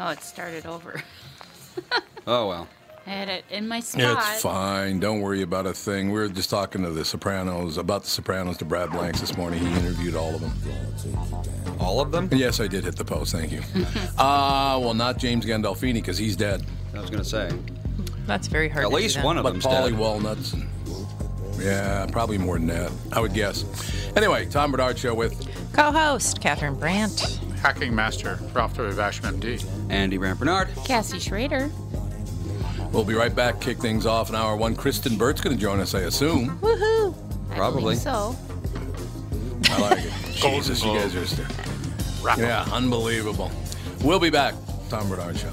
Oh, it started over. Oh well. I had it in my spot. It's fine. Don't worry about a thing. We were just talking to the Sopranos about the Sopranos to Brad Blanks this morning. He interviewed all of them. All of them? Yes, I did hit the post. Thank you. uh, well, not James Gandolfini because he's dead. I was gonna say. That's very hard. At to least one of them. But them's Paulie dead. Walnuts. And, yeah, probably more than that. I would guess. Anyway, Tom Barnard Show with Co-host Catherine Brandt. Hacking Master, Ralph W. Basham, MD. Andy Brant Bernard. Cassie Schrader. We'll be right back. Kick things off in hour one. Kristen Burt's going to join us, I assume. Woohoo! I Probably. believe so. I like it. Jesus, you guys are still. Yeah, unbelievable. We'll be back. Tom Barnard Show.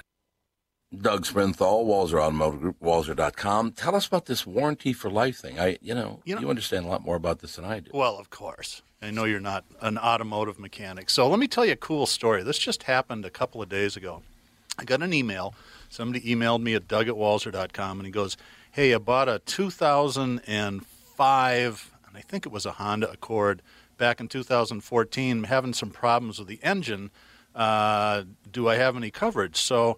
Doug Sprinthal, Walser Automotive Group, Walser.com. Tell us about this warranty for life thing. I, you know, you, You understand a lot more about this than I do. Well, of course. I know you're not an automotive mechanic. So let me tell you a cool story. This just happened a couple of days ago. I got an email. Somebody emailed me at doug at walser.com and he goes, Hey, I bought a 2005, and I think it was a Honda Accord back in 2014. Having some problems with the engine. Uh, do I have any coverage? So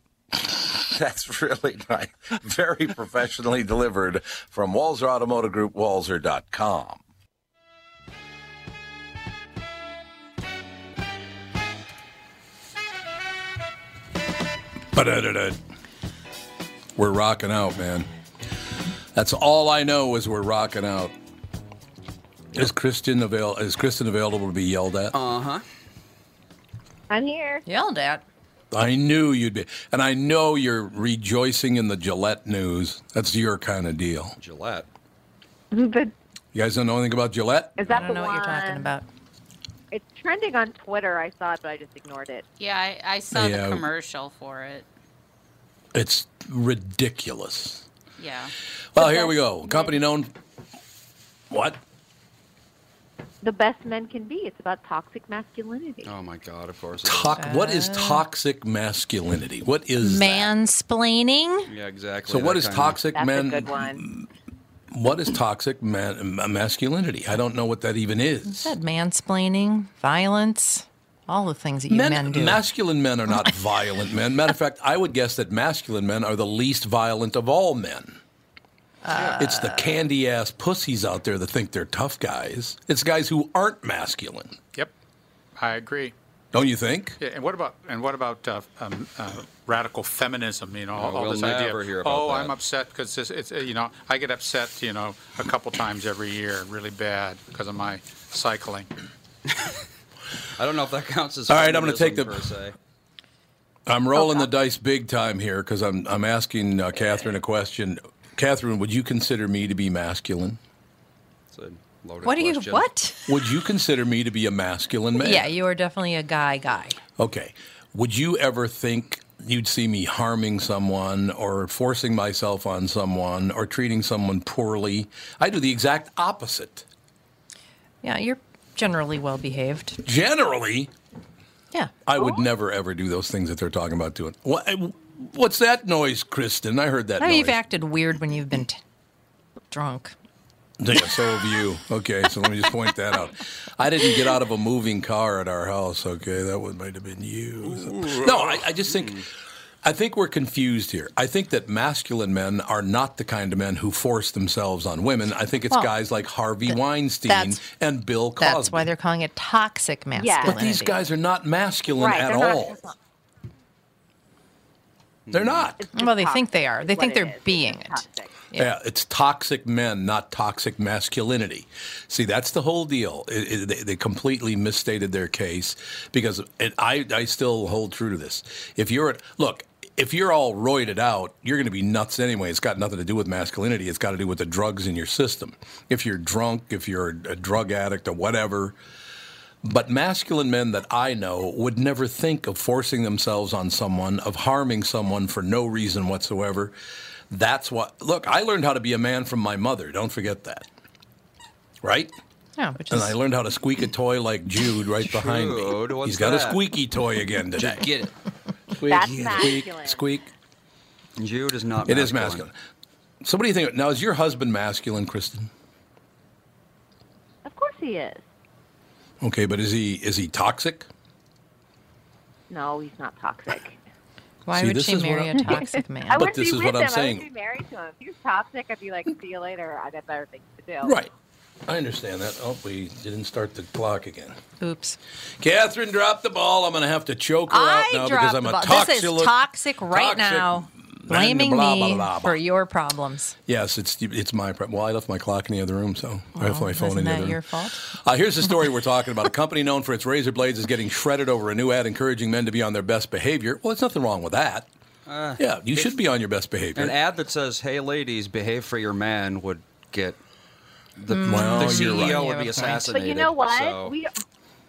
That's really nice. Very professionally delivered from Walser Automotive Group, Walser.com. Ba-da-da-da. We're rocking out, man. That's all I know is we're rocking out. Is Kristen avail? Is Kristen available to be yelled at? Uh huh. I'm here. Yelled at. I knew you'd be, and I know you're rejoicing in the Gillette news. That's your kind of deal. Gillette. The, You guys don't know anything about Gillette? is that I don't the know what you're talking about. It's trending on Twitter. I saw it, but I just ignored it. Yeah, I, I saw Yeah. the commercial for it. It's ridiculous. Yeah. Well, here we go. Company known. What? The best men can be. It's about toxic masculinity. Oh my God! Of course. it is. Toc- what is oh. toxic masculinity? What is that? Mansplaining. Yeah, exactly. So what is that is kinda- toxic That's a good one. What is toxic man- masculinity? I don't know what that even is. Said mansplaining, violence, all the things that you men, do. masculine men are not violent men. Matter of fact, I would guess that masculine men are the least violent of all men. It's the candy ass pussies out there that think they're tough guys. It's guys who aren't masculine. Yep, I agree. Don't you think? Yeah, and what about and what about uh, um, uh, radical feminism? You know, all, all we'll this idea. of, hear about oh, that." I'm upset because it's uh, you know I get upset you know a couple times every year, really bad because of my cycling. I don't know if that counts as. All right, I'm gonna take the- per se. I'm rolling the dice big time here because I'm I'm asking uh, Catherine a question. Catherine, would you consider me to be masculine? It's a loaded what do you question. what? Would you consider me to be a masculine man? Yeah, you are definitely a guy guy. Okay. Would you ever think you'd see me harming someone or forcing myself on someone or treating someone poorly? I do the exact opposite. Yeah, you're generally well behaved. Generally, Yeah. I would never ever do those things that they're talking about doing. What, what's that noise, Kristen? I heard that Now noise. you've acted weird when you've been t- drunk. Yeah, so have you. Okay, so let me just point that out. I didn't get out of a moving car at our house. Okay, that would might have been you. No, I, I just think. I think we're confused here. I think that masculine men are not the kind of men who force themselves on women. I think it's Well, guys like Harvey Weinstein and Bill Cosby. That's why they're calling it toxic masculinity. but these guys are not masculine Right, at they're not- all. They're not. Well, they think they are. They think they're is. It's being just it. toxic. Yeah. it's toxic men, not toxic masculinity. See, that's the whole deal. It, it, they, they completely misstated their case because it, I, I still hold true to this. If you're at, look, if you're all roided out, you're going to be nuts anyway. It's got nothing to do with masculinity. It's got to do with the drugs in your system. If you're drunk, if you're a drug addict or whatever. But masculine men that I know would never think of forcing themselves on someone, of harming someone for no reason whatsoever. That's what. Look, I learned how to be a man from my mother. Don't forget that. Right? Yeah, which And I learned how to squeak a toy like Jude right behind me. what's He's got a squeaky toy again today. Get it. Squeak, That's squeak, masculine. squeak. Jude is not. Masculine. It is masculine. So what do you think? Now, is your husband masculine, Kristen? Of course he is. Okay, but is he is he toxic? No, he's not toxic. why See, would this she is marry a toxic man? I But this be is with what I'm him. I saying. wouldn't be married to him. If he was toxic, I'd be like, see you later. I got better things to do. Right. I understand that. Oh, we didn't start the clock again. Oops. Catherine dropped the ball. I'm going to have to choke her out now because I'm a toxic. This is toxic right toxic now. Man, Blaming blah, me blah, blah, blah. for your problems. Yes, it's it's my problem. Well, I left my clock in the other room, so I left my phone in the other. isn't in the that other your fault? Uh, here's the story we're talking about. A company known for its razor blades is getting shredded over a new ad encouraging men to be on their best behavior. Well, there's nothing wrong with that. Uh, Yeah, you should be on your best behavior. An ad that says, "Hey, ladies, behave for your man," would get the, Well, the you're CEO right. Would be assassinated. But you know what? so- We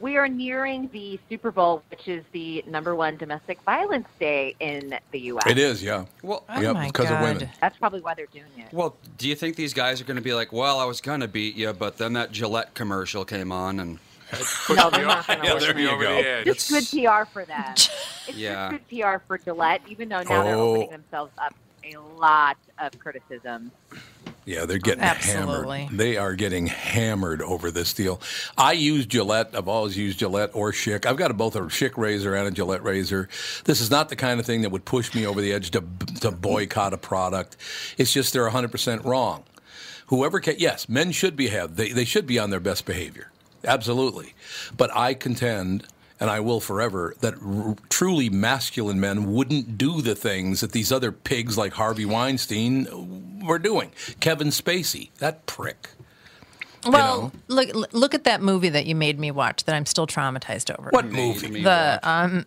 we are nearing the Super Bowl, which is the number one domestic violence day in the U.S. It is, yeah. well, Oh yep, my because of women. That's probably why they're doing it. well, do you think these guys are going to be like, "Well, I was going to beat you, but then that Gillette commercial came on, and No, they're not going to Yeah, work. there me you go. the. Just good PR for them. It's Yeah. just good PR for Gillette, even though now they're Oh. opening themselves up a lot of criticism. Yeah, they're getting Absolutely. hammered. They are getting hammered over this deal. I use Gillette. I've always used Gillette or Schick. I've got a, both a Schick razor and a Gillette razor. This is not the kind of thing that would push me over the edge to, to boycott a product. It's just they're 100% wrong. Whoever can, yes, men should be have, they, they should be on their best behavior. Absolutely. But I contend, and I will forever, that r- truly masculine men wouldn't do the things that these other pigs like Harvey Weinstein were doing. Kevin Spacey, that prick. Well, look look at that movie that you made me watch that I'm still traumatized over. What movie? The um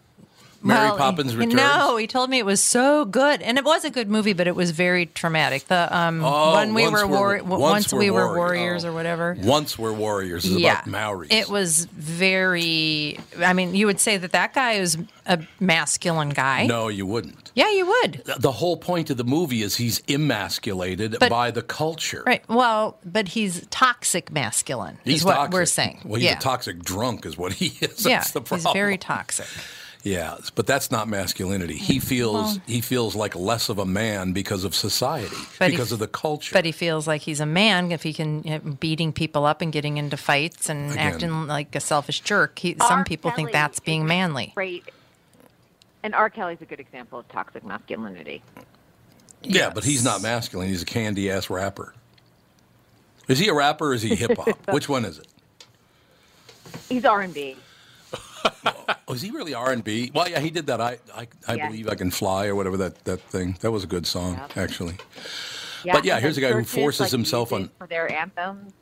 Mary well, Poppins Returns? No, he told me it was so good, and it was a good movie, but it was very traumatic. The um, Oh, when we Once were war- Once once we were Warrior- warriors oh. or whatever. Once We're Warriors is yeah, about Maoris. it was very. I mean, you would say that that guy is a masculine guy. No, you wouldn't. Yeah, you would. The whole point of the movie is he's emasculated But- by the culture. Right. Well, but he's toxic masculine. He's is what toxic. we're saying. Well, he's yeah. a toxic drunk, is what he is. yeah, That's the he's very toxic. Yeah, but that's not masculinity. He mm, feels Well- he feels like less of a man because of society, But he- because of the culture. But he feels like he's a man if he can you know, beating people up and getting into fights and Again. acting like a selfish jerk. He, some R. people think that's being manly. Great. And R. Kelly's a good example of toxic masculinity. yeah, but he's not masculine. He's a candy ass rapper. Is he a rapper or is he hip hop? Which one is it? He's R&B. Oh, is he really R and B? Well, yeah, he did that. I I, I Yeah. believe I can fly or whatever that, that thing. That was a good song, actually. Yeah, But yeah, here's a guy who forces like, himself on- for their anthems.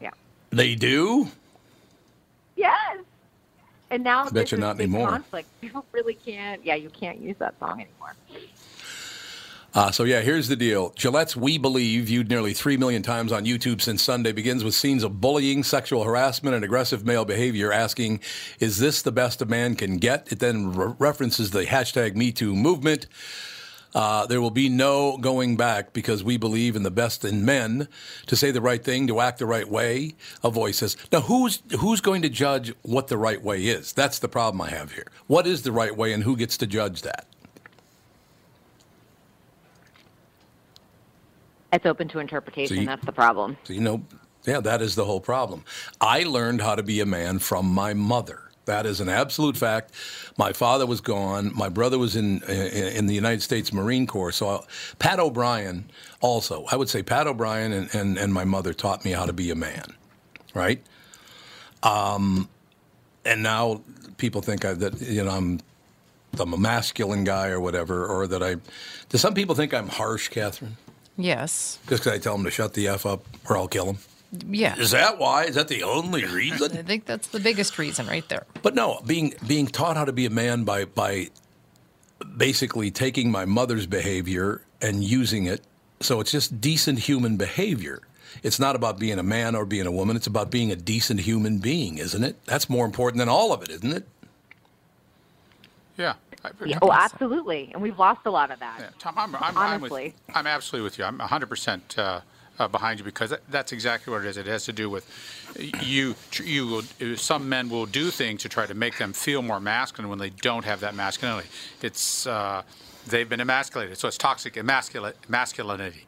Yeah. They do. Yes. And now I Bet you not anymore. conflict. You really can't. Yeah, you can't use that song anymore. Uh, so yeah, here's the deal. Gillette's "We Believe," viewed nearly three million times on YouTube since Sunday, begins with scenes of bullying, sexual harassment, and aggressive male behavior. Asking, "Is this the best a man can get?" It then re- references the hashtag MeToo movement. Uh, there will be no going back because we believe in the best in men to say the right thing, to act the right way. A voice says, "Now, who's who's going to judge what the right way is?" That's the problem I have here. What is the right way, and who gets to judge that? It's open to interpretation. So you- That's the problem. So, you know, yeah, that is the whole problem. I learned how to be a man from my mother. That is an absolute fact. My father was gone. My brother was in in the United States Marine Corps. So I, Pat O'Brien also. I would say Pat O'Brien and, and, and my mother taught me how to be a man, right? Um, and now people think I, that you know I'm I'm a masculine guy or whatever, or that I. Do some people think I'm harsh, Catherine? Yes. Just because I tell them to shut the f up, or I'll kill them. Yeah. Is that why? Is that the only reason? I think that's the biggest reason right there. But no, being being taught how to be a man by by basically taking my mother's behavior and using it. So it's just decent human behavior. It's not about being a man or being a woman. It's about being a decent human being, isn't it? That's more important than all of it, isn't it? Yeah. Yeah, oh, absolutely. And we've lost a lot of that. Yeah, Tom, I'm, I'm, I'm, with, Honestly. I'm absolutely with you. I'm 100% uh, uh, behind you because that, that's exactly what it is. It has to do with you. You will. Some men will do things to try to make them feel more masculine when they don't have that masculinity. It's uh, they've been emasculated, so it's toxic emasculate masculinity.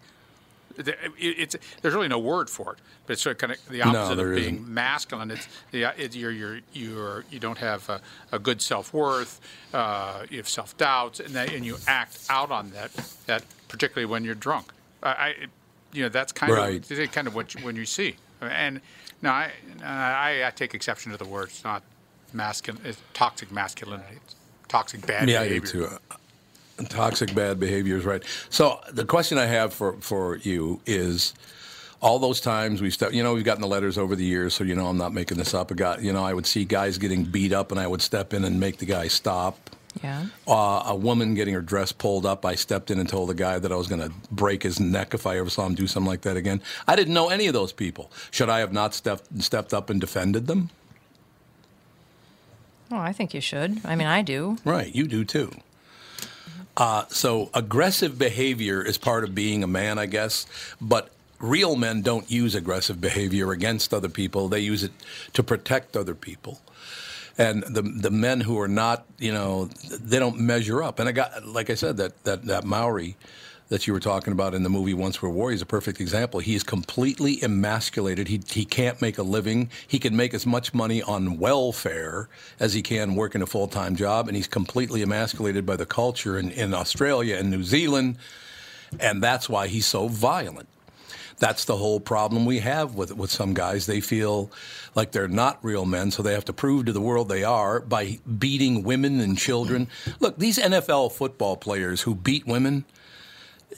It's, there's really no word for it, but it's sort of kind of the opposite there of being isn't. masculine. It's you're you're you're you don't have a, a good self worth. Uh, you have self doubts, and that, and you act out on that that particularly when you're drunk. I, I you know that's kind Right. of kind of what you, when you see. And no, I, I I take exception to the word. It's not masculine. It's toxic masculinity. It's toxic bad yeah, behavior. I do too. Toxic bad behavior is right. So the question I have for, for you is all those times we've stepped, you know, we've gotten the letters over the years, so you know I'm not making this up. I got, you know, I would see guys getting beat up, and I would step in and make the guy stop. Yeah. Uh, a woman getting her dress pulled up, I stepped in and told the guy that I was going to break his neck if I ever saw him do something like that again. I didn't know any of those people. Should I have not stepped stepped up and defended them? Well, I think you should. I mean, I do. Right, you do too. Uh, so aggressive behavior is part of being a man, I guess. But real men don't use aggressive behavior against other people. They use it to protect other people. And the the men who are not, you know, they don't measure up. And I got, like I said, that that that Maori that you were talking about in the movie Once Were Warriors is a perfect example. He is completely emasculated. He he can't make a living. He can make as much money on welfare as he can working a full time job, and he's completely emasculated by the culture in, in Australia and New Zealand, and that's why he's so violent. that's the whole problem we have with with some guys. They feel like they're not real men, so they have to prove to the world they are by beating women and children. Look, these NFL football players who beat women,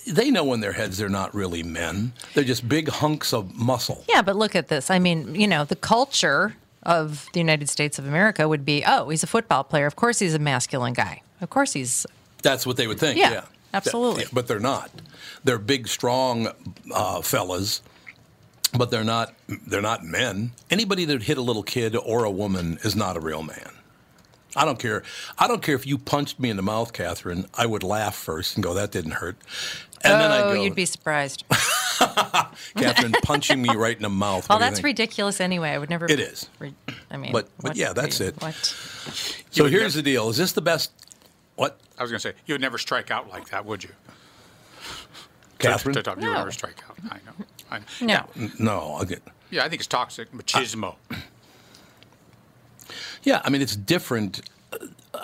they know in their heads they're not really men. They're just big hunks of muscle. Yeah, but look at this. I mean, you know, the culture of the United States of America would be, oh, he's a football player. Of course he's a masculine guy. Of course he's. That's what they would think. Yeah, Yeah, absolutely. Yeah, but they're not. They're big, strong uh, fellas, but they're not. They're not men. Anybody that hit a little kid or a woman is not a real man. I don't care. I don't care if you punched me in the mouth, Catherine. I would laugh first and go, "That didn't hurt." And oh, then I oh, go, you'd be surprised. Catherine punching me right in the mouth. well, What oh, do you that's ridiculous anyway. I would never. It is. re- I mean, But- but yeah, that's it. What? So here's the deal: Is this the best? What, I was going to say, you would never strike out like that, would you? Catherine? To, to, you would No. never strike out. I know. I know. No. Yeah, No. Okay. yeah, I think it's toxic machismo. Yeah, I mean it's different. Uh,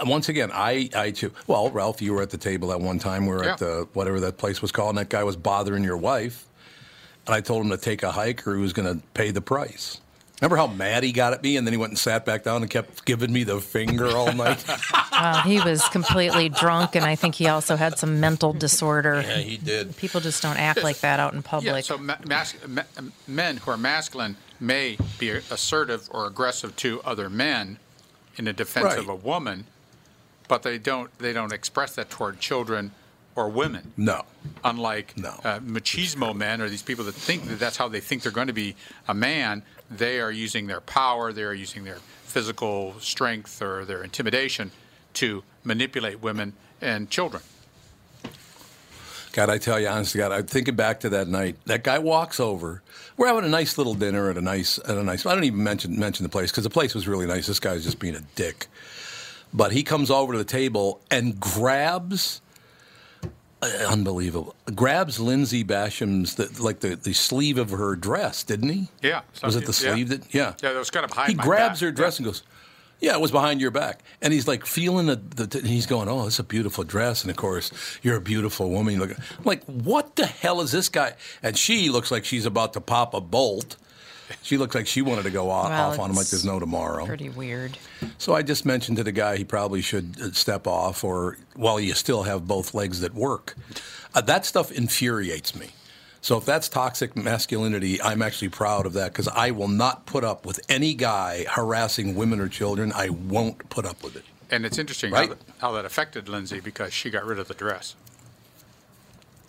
once again, I, I too. Well, Ralph, you were at the table at one time. We were at the whatever that place was called, and that guy was bothering your wife. And I told him to take a hike, or he was going to pay the price. Remember how mad he got at me, and then he went and sat back down and kept giving me the finger all night. Well, he was completely drunk, and I think he also had some mental disorder. yeah, he did. People just don't act like that out in public. Yeah, so ma- mas- ma- men who are masculine may be assertive or aggressive to other men in the defense Right. of a woman, but they don't they don't express that toward children or women. No. Unlike No. uh, machismo men or these people that think that that's how they think they're going to be a man, they are using their power, they are using their physical strength or their intimidation to manipulate women and children. God, I tell you, honest to God, I'm thinking back to that night. That guy walks over. We're having a nice little dinner at a nice, at a nice. I don't even mention mention the place because the place was really nice. This guy's just being a dick. But he comes over to the table and grabs, uh, unbelievable, grabs Lindsay Basham's the, like the, the sleeve of her dress, didn't he? Yeah. Was it the Yeah. sleeve that? Yeah. Yeah, that was kind of high. He grabs back. her dress and goes, "Yeah, it was behind your back." And he's like feeling the, the he's going, "Oh, it's a beautiful dress." And of course, you're a beautiful woman. You look I'm like, what the hell is this guy? And she looks like she's about to pop a bolt. She looks like she wanted to go off, Well, off on him like there's no tomorrow. Pretty weird. So I just mentioned to the guy he probably should uh, step off, or while you still have both legs that work. Uh, that stuff infuriates me. So if that's toxic masculinity, I'm actually proud of that because I will not put up with any guy harassing women or children. I won't put up with it. And it's interesting Right. how, that, how that affected Lindsay because she got rid of the dress.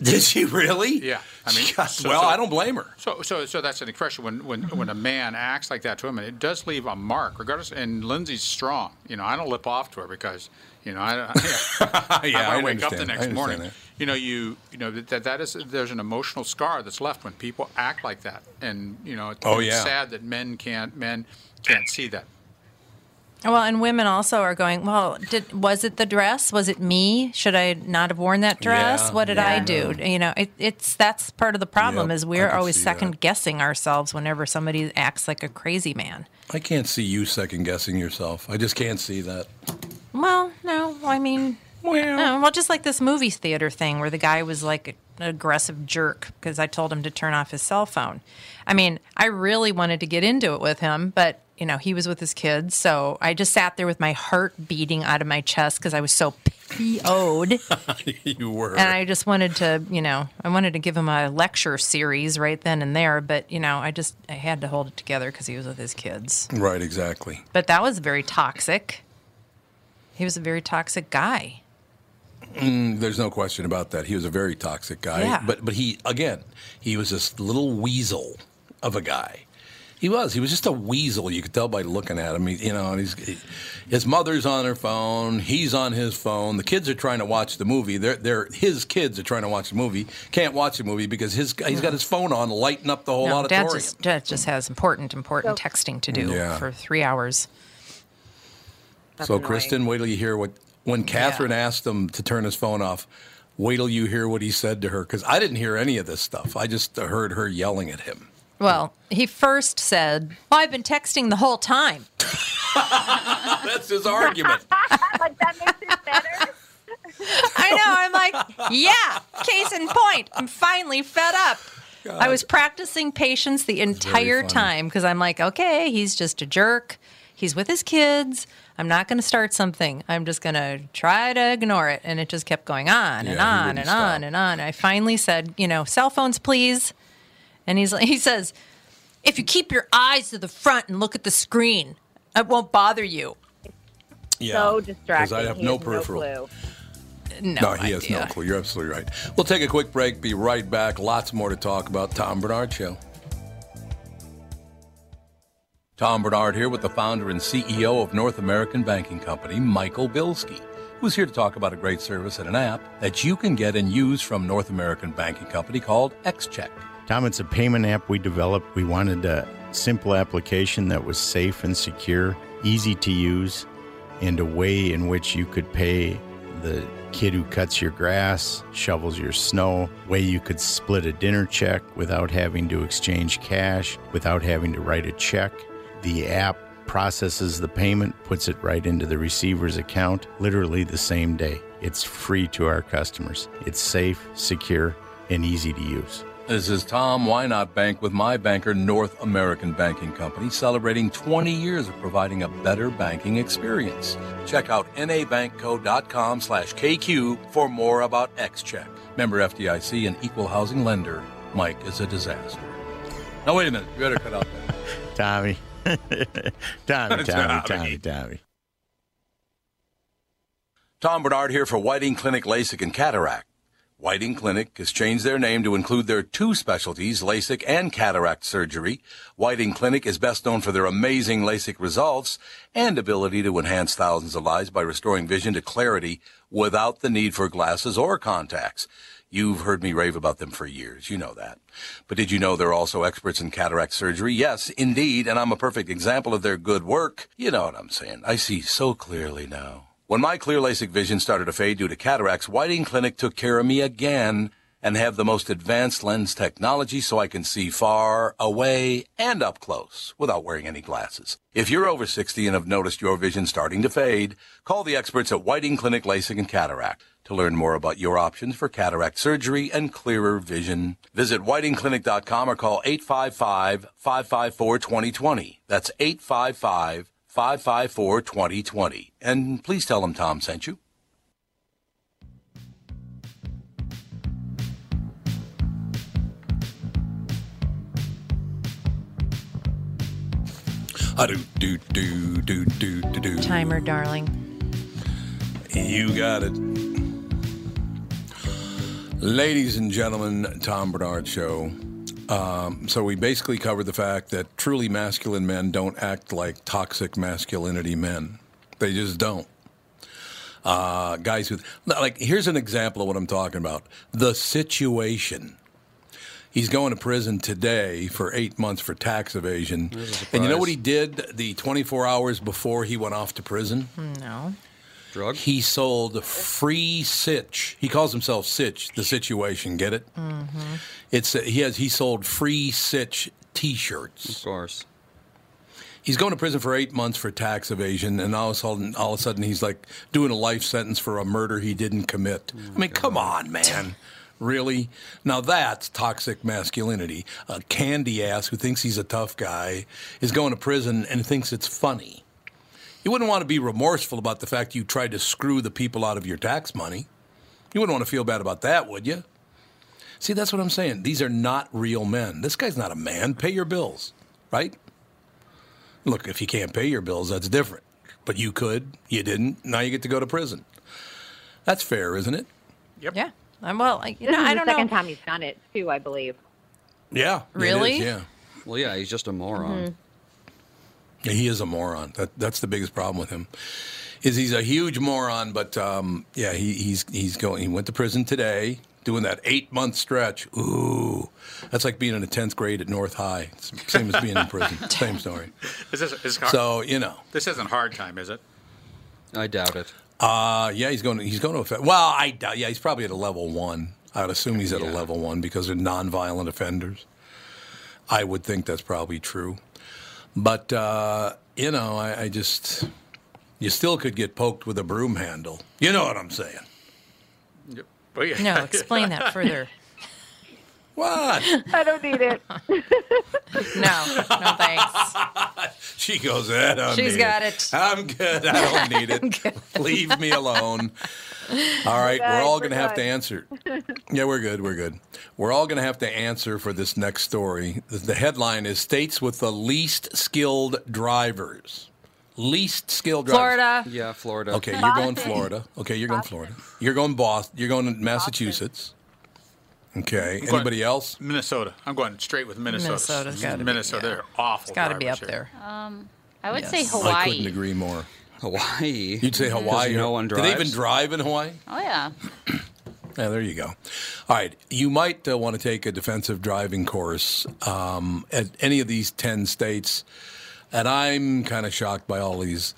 Did she really? Yeah, I mean, so- well, so- I don't blame her. So, so, so that's an expression when, when, when a man acts like that to him, and it does leave a mark, regardless. And Lindsay's strong. You know, I don't lip off to her because, you know, I, I, Yeah, I I wake up the next morning. that. You know, you, you know that that is there's an emotional scar that's left when people act like that, and you know, it's, Oh, it's yeah. sad that men can't men can't see that. Well, and women also are going, well, did, was it the dress? Was it me? Should I not have worn that dress? Yeah, what did I yeah. do? You know, it, it's that's part of the problem Yep, is we're always see that. second guessing ourselves whenever somebody acts like a crazy man. I can't see you second guessing yourself. I just can't see that. Well, no, I mean, Well, well, just like this movie theater thing where the guy was like an aggressive jerk because I told him to turn off his cell phone. I mean, I really wanted to get into it with him, but you know, he was with his kids, so I just sat there with my heart beating out of my chest because I was so PO'd. you were. and I just wanted to, you know, I wanted to give him a lecture series right then and there, but you know, I just I had to hold it together because he was with his kids. right, exactly. But that was very toxic. He was a very toxic guy. Mm, there's no question about that. He was a very toxic guy. Yeah. But but he again, he was this little weasel of a guy. He was. He was just a weasel. You could tell by looking at him. He, you know, he's he, his mother's on her phone. He's on his phone. The kids are trying to watch the movie. They're, they're his kids are trying to watch the movie. Can't watch the movie because his he's got his phone on, lighting up the whole No, Dad auditorium. just, Dad just has important, important texting to do Yeah. for three hours. That's so, annoying. Kristen, wait till you hear what when Catherine asked him to turn his phone off. Wait till you hear what he said to her because I didn't hear any of this stuff. I just heard her yelling at him. Well, he first said, well, I've been texting the whole time. That's his argument. like that makes it better. I know. I'm like, yeah, case in point. I'm finally fed up. I was practicing patience the entire time because I'm like, okay, he's just a jerk. He's with his kids. I'm not going to start something. I'm just going to try to ignore it. And it just kept going on and Yeah, he on and stop. on and on. I finally said, you know, cell phones, please. And he's like, he says, if you keep your eyes to the front and look at the screen, it won't bother you. Yeah. So 'Cause distracting. Because I have He no has peripheral. clue. No, No, he has no clue. You're absolutely right. We'll take a quick break, be right back. Lots more to talk about. Tom Barnard Show. Tom Barnard here with the founder and CEO of North American Banking Company, Michael Bilski, who's here to talk about a great service and an app that you can get and use from North American Banking Company called XCheck. Tom, it's a payment app we developed. We wanted a simple application that was safe and secure, easy to use, and a way in which you could pay the kid who cuts your grass, shovels your snow, way you could split a dinner check without having to exchange cash, without having to write a check. The app processes the payment, puts it right into the receiver's account literally the same day. It's free to our customers. It's safe, secure, and easy to use. This is Tom. Why not bank with my banker, North American Banking Company, celebrating 20 years of providing a better banking experience. Check out nabankco.com slash KQ for more about XCheck. Member FDIC and equal housing lender. Mike is a disaster. Now, wait a minute. You better cut out that. Tommy. Tommy, Tommy, Tommy. Tommy, Tommy. Tom Barnard here for Whiting Clinic LASIK and Cataract. Whiting Clinic has changed their name to include their two specialties, LASIK and cataract surgery. Whiting Clinic is best known for their amazing LASIK results and ability to enhance thousands of lives by restoring vision to clarity without the need for glasses or contacts. You've heard me rave about them for years. You know that. But did you know they're also experts in cataract surgery? Yes, indeed. And I'm a perfect example of their good work. You know what I'm saying. I see so clearly now. When my clear LASIK vision started to fade due to cataracts, Whiting Clinic took care of me again and have the most advanced lens technology so I can see far, away, and up close without wearing any glasses. If you're over 60 and have noticed your vision starting to fade, call the experts at Whiting Clinic LASIK and Cataract. To learn more about your options for cataract surgery and clearer vision, visit whitingclinic.com or call 855-554-2020. That's 855-554-2020. And please tell them Tom sent you. I do do do do do do do. Timer, darling. You got it. Ladies and gentlemen, Tom Barnard Show. Um, so we basically covered the fact that truly masculine men don't act like toxic masculinity men. They just don't. Uh, guys with like here's an example of what I'm talking about. The situation. He's going to prison today for eight months for tax evasion. And you know what he did the 24 hours before he went off to prison? No. Drug? He sold free sitch. He calls himself Sitch. The situation, get it? Mm-hmm. It's he has he sold free sitch T-shirts. Of course. He's going to prison for eight months for tax evasion, and all of a sudden, all of a sudden, he's like doing a life sentence for a murder he didn't commit. I mean, come on, man. Really? Now that's toxic masculinity. A candy ass who thinks he's a tough guy is going to prison and thinks it's funny. You wouldn't want to be remorseful about the fact you tried to screw the people out of your tax money. You wouldn't want to feel bad about that, would you? See, that's what I'm saying. These are not real men. This guy's not a man. Pay your bills, right? Look, if you can't pay your bills, that's different. But you could, you didn't. Now you get to go to prison. That's fair, isn't it? Yep. Yeah. I'm well. I, you This know, is I the don't second know. time he's done it too, I believe. Yeah. it is, Really? yeah. Well, yeah, he's just a moron. Mm-hmm. Yeah, He is a moron. That, that's the biggest problem with him. Is he's a huge moron, but um, yeah, he, he's he's going. He went to prison today, doing that eight month stretch. Ooh, that's like being in the tenth grade at North High. It's same as being in prison. Same story. This is, is hard. So you know, this isn't hard time, is it? I doubt it. uh, yeah, he's going. To, he's going to affect. Well, I doubt. Yeah, he's probably at a level one. I would assume he's at a level one because they're nonviolent offenders. I would think that's probably true, but uh, you know, I, I just you still could get poked with a broom handle. You know what I'm saying? Oh, yeah. No, explain that further. What? I don't need it. No, no thanks. She goes, I don't She's need got it. it. I'm good. I don't need it. Leave me alone. All right, we're all going to have to answer. Yeah, we're good. We're good. We're all going to have to answer for this next story. The- The headline is States with the least skilled drivers. Least skilled drivers. Florida. Yeah, Florida. Okay, you're going Florida. Okay, you're going Florida. You're going Boston. You're going Massachusetts. Okay. going- Anybody else? Minnesota. I'm going straight with Minnesota. Minnesota's gotta be- Minnesota. yeah. They're awful. It's got to be up here. there. Um, I would Yes. say I I couldn't agree more. Hawaii. You'd say Hawaii. no one drives. Do they even drives? drive in Hawaii? Oh yeah. Yeah, there you go. All right, you might uh, want to take a defensive driving course um, at any of these ten states, and I'm kind of shocked by all these.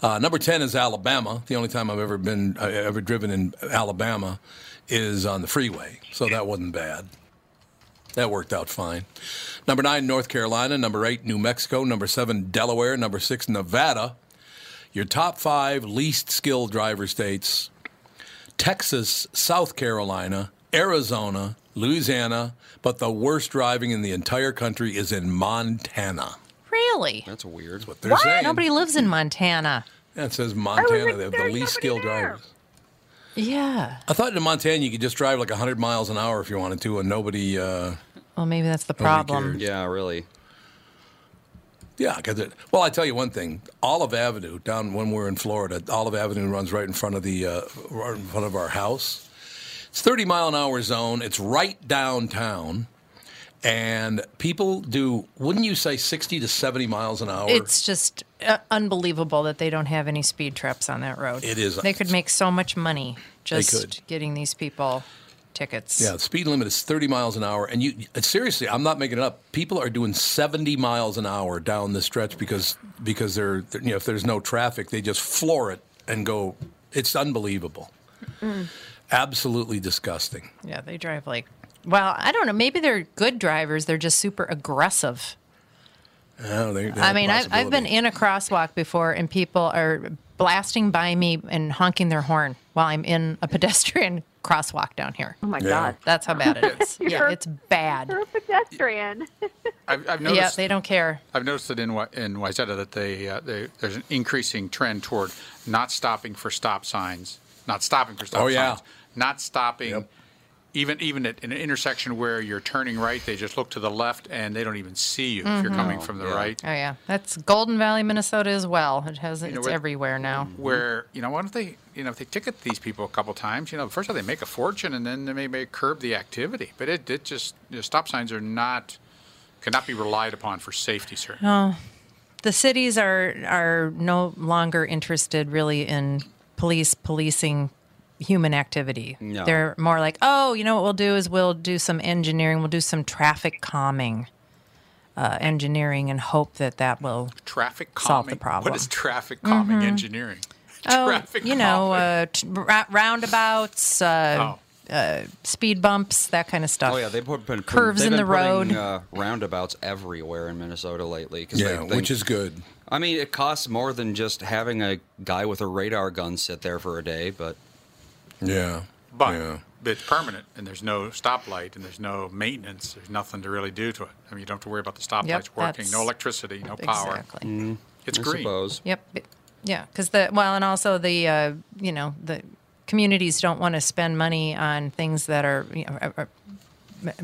Uh, number ten is Alabama. The only time I've ever been uh, ever driven in Alabama is on the freeway, so that wasn't bad. That worked out fine. Number nine, North Carolina. Number eight, New Mexico. Number seven, Delaware. Number six, Nevada. Your top five least skilled driver states Texas, South Carolina, Arizona, Louisiana, but the worst driving in the entire country is in Montana. Really? That's weird. What they're saying. Nobody lives in Montana. Yeah, it says Montana. They have the least skilled there. drivers. Yeah. I thought in Montana you could just drive like 100 miles an hour if you wanted to, and nobody. Uh, Well, maybe that's the Nobody problem. Yeah, really. Yeah, because. Well, I tell you one thing: Olive Avenue down when we're in Florida, Olive Avenue runs right in front of the uh, right in front of our house. It's 30 mile an hour zone. It's right downtown, and people do. Wouldn't you say 60 to 70 miles an hour? It's just uh, unbelievable that they don't have any speed traps on that road. It is. They could make so much money just getting these people tickets. Yeah, the speed limit is 30 miles an hour, and you uh, seriously, I'm not making it up. People are doing 70 miles an hour down this stretch because because they're, you know if there's no traffic, they just floor it and go. It's unbelievable, mm. absolutely disgusting. Yeah, they drive like. Well, I don't know. Maybe they're good drivers. They're just super aggressive. Oh, they, they I mean, I've, I've been in a crosswalk before, and people are blasting by me and honking their horn while I'm in a pedestrian crosswalk down here. Oh my Yeah. God. That's how bad it is. yeah, it's bad. You're a pedestrian. I've, I've Yeah, noticed. they don't care. I've noticed that in Wa- in Wayzata that they, uh, they there's an increasing trend toward not stopping for stop signs, not stopping for stop Oh, yeah. signs, not stopping. Yep. Even even at an intersection where you're turning right, they just look to the left and they don't even see you if you're mm-hmm. coming oh, from the yeah. right. Oh yeah, that's Golden Valley, Minnesota as well. It has it's know what- everywhere now. Mm-hmm. Where you know why don't they you know if they ticket these people a couple times you know first of all they make a fortune and then they may, may curb the activity but it, it just you know, stop signs are not cannot be relied upon for safety sir No, The cities are are no longer interested really in police policing human activity. No. They're more like, oh, you know what we'll do is we'll do some engineering, we'll do some traffic calming uh, engineering, and hope that that will traffic Solve the problem. what is traffic calming engineering oh, traffic you know, uh, t- ra- roundabouts, uh, oh speed bumps, that kind of stuff. Oh yeah, they've put, been Curves they've in been the road. putting, uh, roundabouts everywhere in Minnesota lately. yeah, they think- which is good. I mean, it costs more than just having a guy with a radar gun sit there for a day, but Yeah, but yeah. it's permanent and there's no stoplight and there's no maintenance there's nothing to really do to it i mean you don't have to worry about the stoplights Yep, working no electricity no power Exactly. it's I green suppose. Yep. Yeah, because the well, and also the uh, you know the communities don't want to spend money on things that are, you know, are, are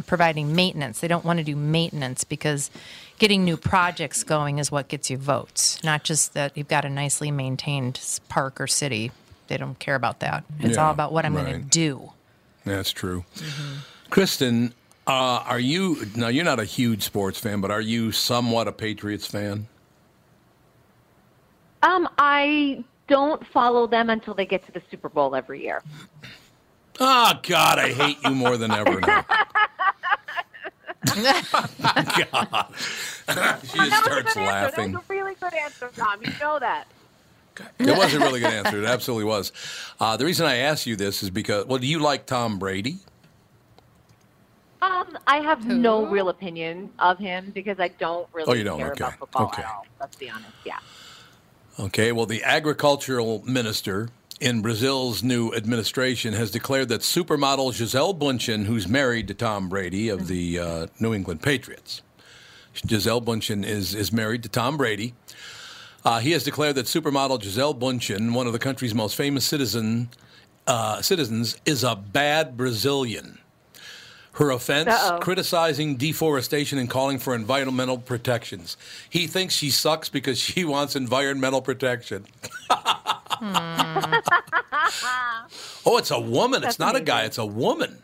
providing maintenance. They don't want to do maintenance because getting new projects going is what gets you votes, not just that you've got a nicely maintained park or city. They don't care about that. It's Yeah, all about what I'm going to do. That's true. Kristen, uh, are you now? You're not a huge sports fan, but are you somewhat a Patriots fan? Um, I don't follow them until they get to the Super Bowl every year. Oh God, I hate you more than ever now. God, she just starts laughing. That was a really good answer, Tom. You know that. It was a really good answer. It absolutely was. Uh, the reason I asked you this is because, well, do you like Tom Brady? Um, I have no real opinion of him because I don't really Oh, you don't? care Okay. about football Okay. at all. Let's be honest. Yeah. Okay, well, the agricultural minister in Brazil's new administration has declared that supermodel Gisele Bundchen, who's married to Tom Brady of the uh, New England Patriots, Gisele Bundchen is, is married to Tom Brady. Uh, he has declared that supermodel Gisele Bundchen, one of the country's most famous citizen, uh, citizens, is a bad Brazilian. Her offense, Uh-oh. criticizing deforestation and calling for environmental protections. He thinks she sucks because she wants environmental protection. Oh, it's a woman. it's That's not a guy. It's a woman.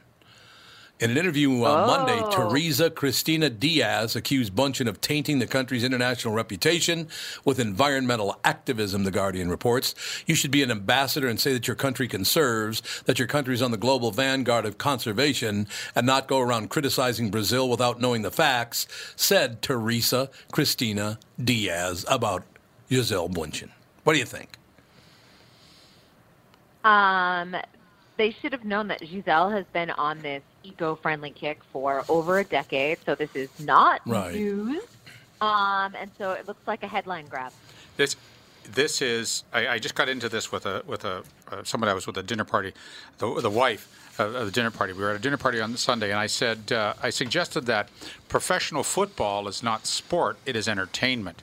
In an interview uh, Monday, Oh. Teresa Cristina Diaz accused Bündchen of tainting the country's international reputation with environmental activism, The Guardian reports. You should be an ambassador and say that your country conserves, that your country is on the global vanguard of conservation, and not go around criticizing Brazil without knowing the facts, said Teresa Cristina Diaz about Gisele Bündchen. What do you think? Um, they should have known that Giselle has been on this eco-friendly kick for over a decade, so this is not Right. news. Um, and so it looks like a headline grab. This, this is. I, I just got into this with a with a uh, someone I was with a dinner party, the, the wife of, of the dinner party. We were at a dinner party on Sunday, and I said uh, I suggested that professional football is not sport; it is entertainment.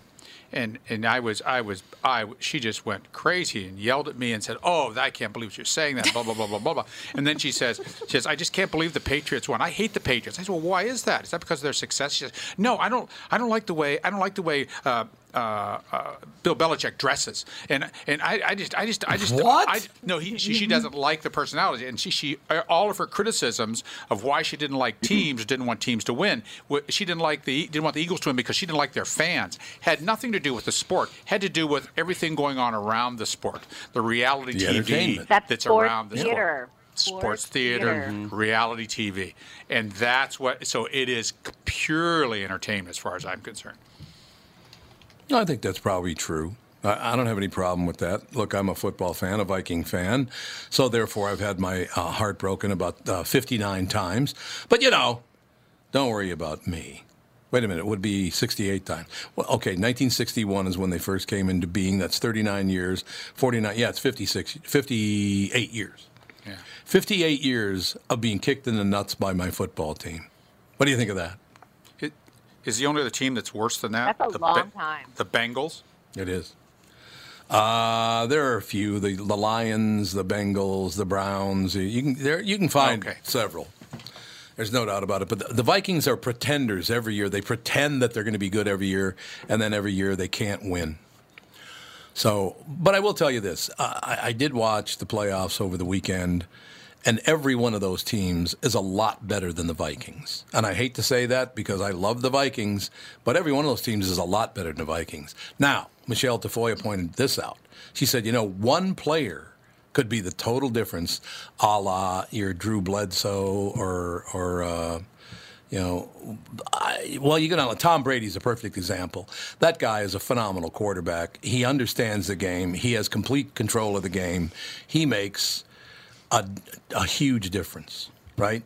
And and I was I was I she just went crazy and yelled at me and said, "Oh, I can't believe you're saying that." Blah blah blah blah blah blah. And then she says, "She says I just can't believe the Patriots won. I hate the Patriots." I said, "Well, why is that? Is that because of their success?" She says, "No, I don't. I don't like the way I don't like the way." Uh, uh, uh, Bill Belichick dresses, and and I, I just I just I just What? I, no, he, she, she doesn't like the personality, and she she all of her criticisms of why she didn't like teams, didn't want teams to win. She didn't like the didn't want the Eagles to win because she didn't like their fans. Had nothing to do with the sport. Had to do with everything going on around the sport, the reality The TV entertainment. That's that's around the theater. sport. Sports Sports theater, theater. reality TV, and that's what. So it is purely entertainment, as far as I'm concerned. I think that's probably true. I, I don't have any problem with that. Look, I'm a football fan, a Viking fan, so therefore I've had my uh, heart broken about uh, 59 times. But you know, don't worry about me. Wait a minute, it would be 68 times. Well, okay, 1961 is when they first came into being. That's 39 years. 49, yeah, it's 56, 58 years. Yeah. 58 years of being kicked in the nuts by my football team. What do you think of that? It, is the only other team that's worse than that? That's a the long time. The Bengals. It is. Uh, there are a few: the the Lions, the Bengals, the Browns. You can there you can find several. There's no doubt about it. But the, the Vikings are pretenders every year. They pretend that they're going to be good every year, and then every year they can't win. So, but I will tell you this: I, I did watch the playoffs over the weekend, and every one of those teams is a lot better than the Vikings. And I hate to say that because I love the Vikings, but every one of those teams is a lot better than the Vikings. Now, Michelle Tafoya pointed this out. She said, you know, one player could be the total difference, a la your Drew Bledsoe or or. Uh, you know, I, well, you know, Tom Brady's a perfect example. That guy is a phenomenal quarterback. He understands the game. He has complete control of the game. He makes a, a huge difference, right?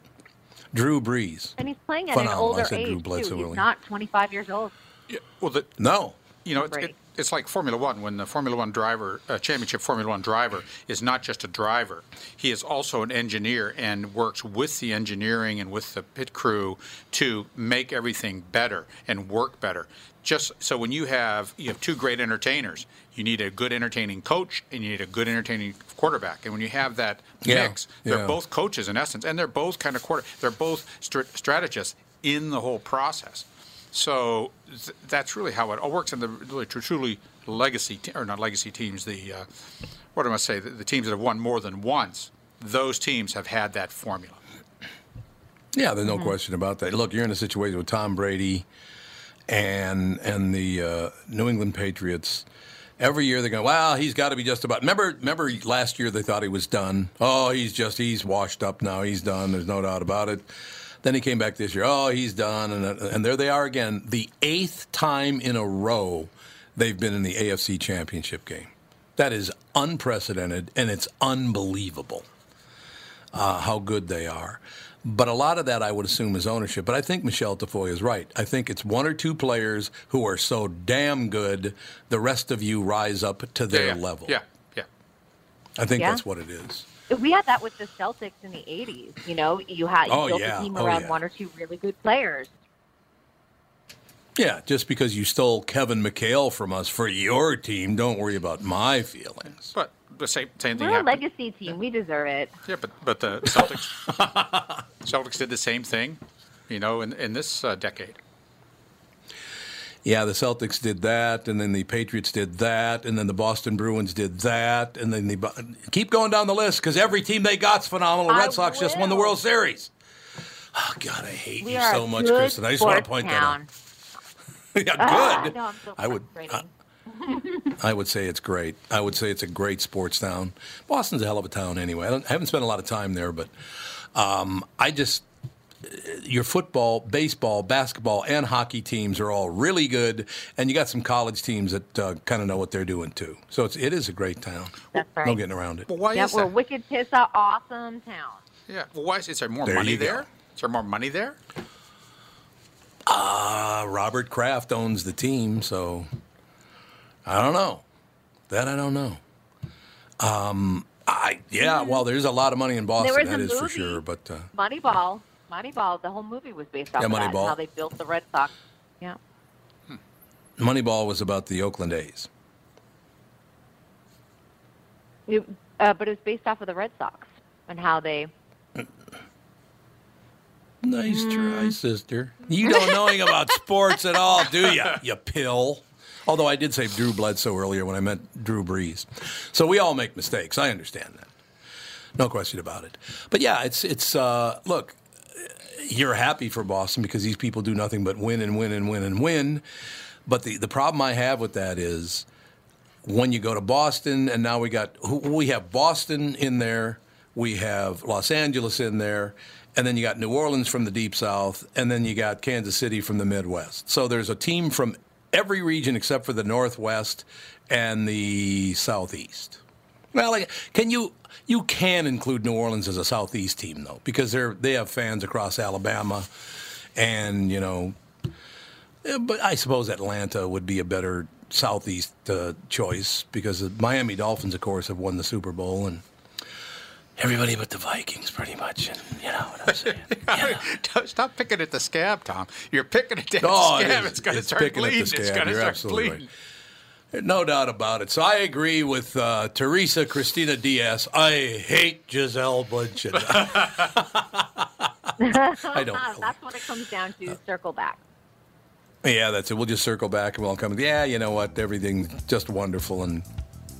Drew Brees. And he's playing at an Phenomenal. I older said Drew age, Bledsoe too. He's earlier. not 25 years old. Yeah, Well, the, no. You know, it's, it, it's like Formula One. When the Formula One driver, uh, championship Formula One driver, is not just a driver, he is also an engineer and works with the engineering and with the pit crew to make everything better and work better. Just so when you have you have two great entertainers, you need a good entertaining coach and you need a good entertaining quarterback. And when you have that Yeah, mix, they're yeah. both coaches in essence, and they're both kind of quarter. They're both str- strategists in the whole process. So th- that's really how it all works. And the really truly legacy, te- or not legacy teams, the uh, what am I say? The, the teams that have won more than once, those teams have had that formula. Yeah, there's no question about that. Look, you're in a situation with Tom Brady and and the uh, New England Patriots. Every year they go, well, he's got to be just about. Remember, remember last year they thought he was done. Oh, he's just he's washed up now. He's done. There's no doubt about it. Then he came back this year. Oh, he's done, and and there they are again. The eighth time in a row they've been in the AFC Championship game. That is unprecedented, and it's unbelievable uh, how good they are. But a lot of that, I would assume, is ownership. But I think Michelle Tafoya is right. I think it's one or two players who are so damn good, the rest of you rise up to their yeah, yeah. level. Yeah, yeah. I think Yeah. that's what it is. We had that with the Celtics in the '80s. You know, you had you Oh, built yeah. a team Oh, around yeah. one or two really good players. Yeah, just because you stole Kevin McHale from us for your team, don't worry about my feelings. But the same same thing We're a legacy team. We deserve it. Yeah, but but the Celtics Celtics did the same thing, you know, in in this uh, decade. Yeah, the Celtics did that, and then the Patriots did that, and then the Boston Bruins did that, and then the keep going down the list because every team they got's phenomenal. The I Red Sox just won the. World Series. Oh God, I hate We you so much, Kristen. I just want to point town. that out. yeah, Ah, good. no, I'm so I would. I, frustrating. I would say it's great. I would say it's a great sports town. Boston's a hell of a town anyway. I, don't, I haven't spent a lot of time there, but um, I just your football, baseball, basketball, and hockey teams are all really good, and you got some college teams that uh, kind of know what they're doing too. So it's, it is a great town. That's right. No getting around it. Well, why yeah, is we're that? wicked pissa awesome town. Yeah. Well, why is, is there more There money you go. there? Is there more money there? Uh, Robert Kraft owns the team, so I don't know. That I don't know. Um, I yeah. Well, there's a lot of money in Boston. That is for sure. But uh, Moneyball, Moneyball. The whole movie was based off Yeah, of that. and How they built the Red Sox. Yeah. Moneyball was about the Oakland A's. It, uh, but it was based off of the Red Sox and how they. Nice try, sister. You don't know anything about sports at all, do you? You pill. Although I did say Drew Bledsoe earlier when I meant Drew Brees. So we all make mistakes. I understand that. No question about it. But yeah, it's it's uh, look, you're happy for Boston because these people do nothing but win and win and win and win. But the, the problem I have with that is when you go to Boston, and now we got we have Boston in there, we have Los Angeles in there, and then you got New Orleans from the deep south, and then you got Kansas City from the Midwest. So there's a team from every region except for the Northwest and the Southeast. Well, like, can you you can include New Orleans as a Southeast team though, because they're they have fans across Alabama, and you know, but I suppose Atlanta would be a better Southeast uh, choice because the Miami Dolphins, of course, have won the Super Bowl and. Everybody but the Vikings, pretty much, and you know what I'm saying. Stop picking at the scab, Tom. You're picking at the Oh, scab. is. It's going to start picking at the bleeding. It's going to start absolutely bleeding. No doubt about it. So I agree with uh, Teresa Christina Diaz. I hate Gisele Bündchen. I don't really. That's what it comes down to. Circle back. Yeah, that's it. We'll just circle back and we'll come. Yeah, you know what? Everything's just wonderful and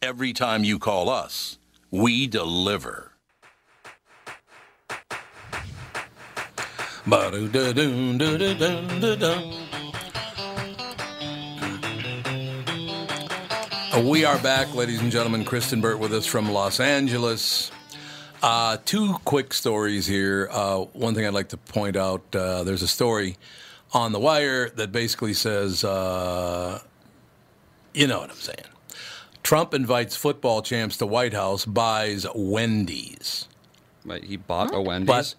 Every time you call us, we deliver. We are back, ladies and gentlemen. Kristen Burt with us from Los Angeles. Uh, two quick stories here. Uh, one thing I'd like to point out uh, there's a story on The Wire that basically says, you know what I'm saying. Trump invites football champs to White House, buys Wendy's. Wait, he bought a Wendy's? But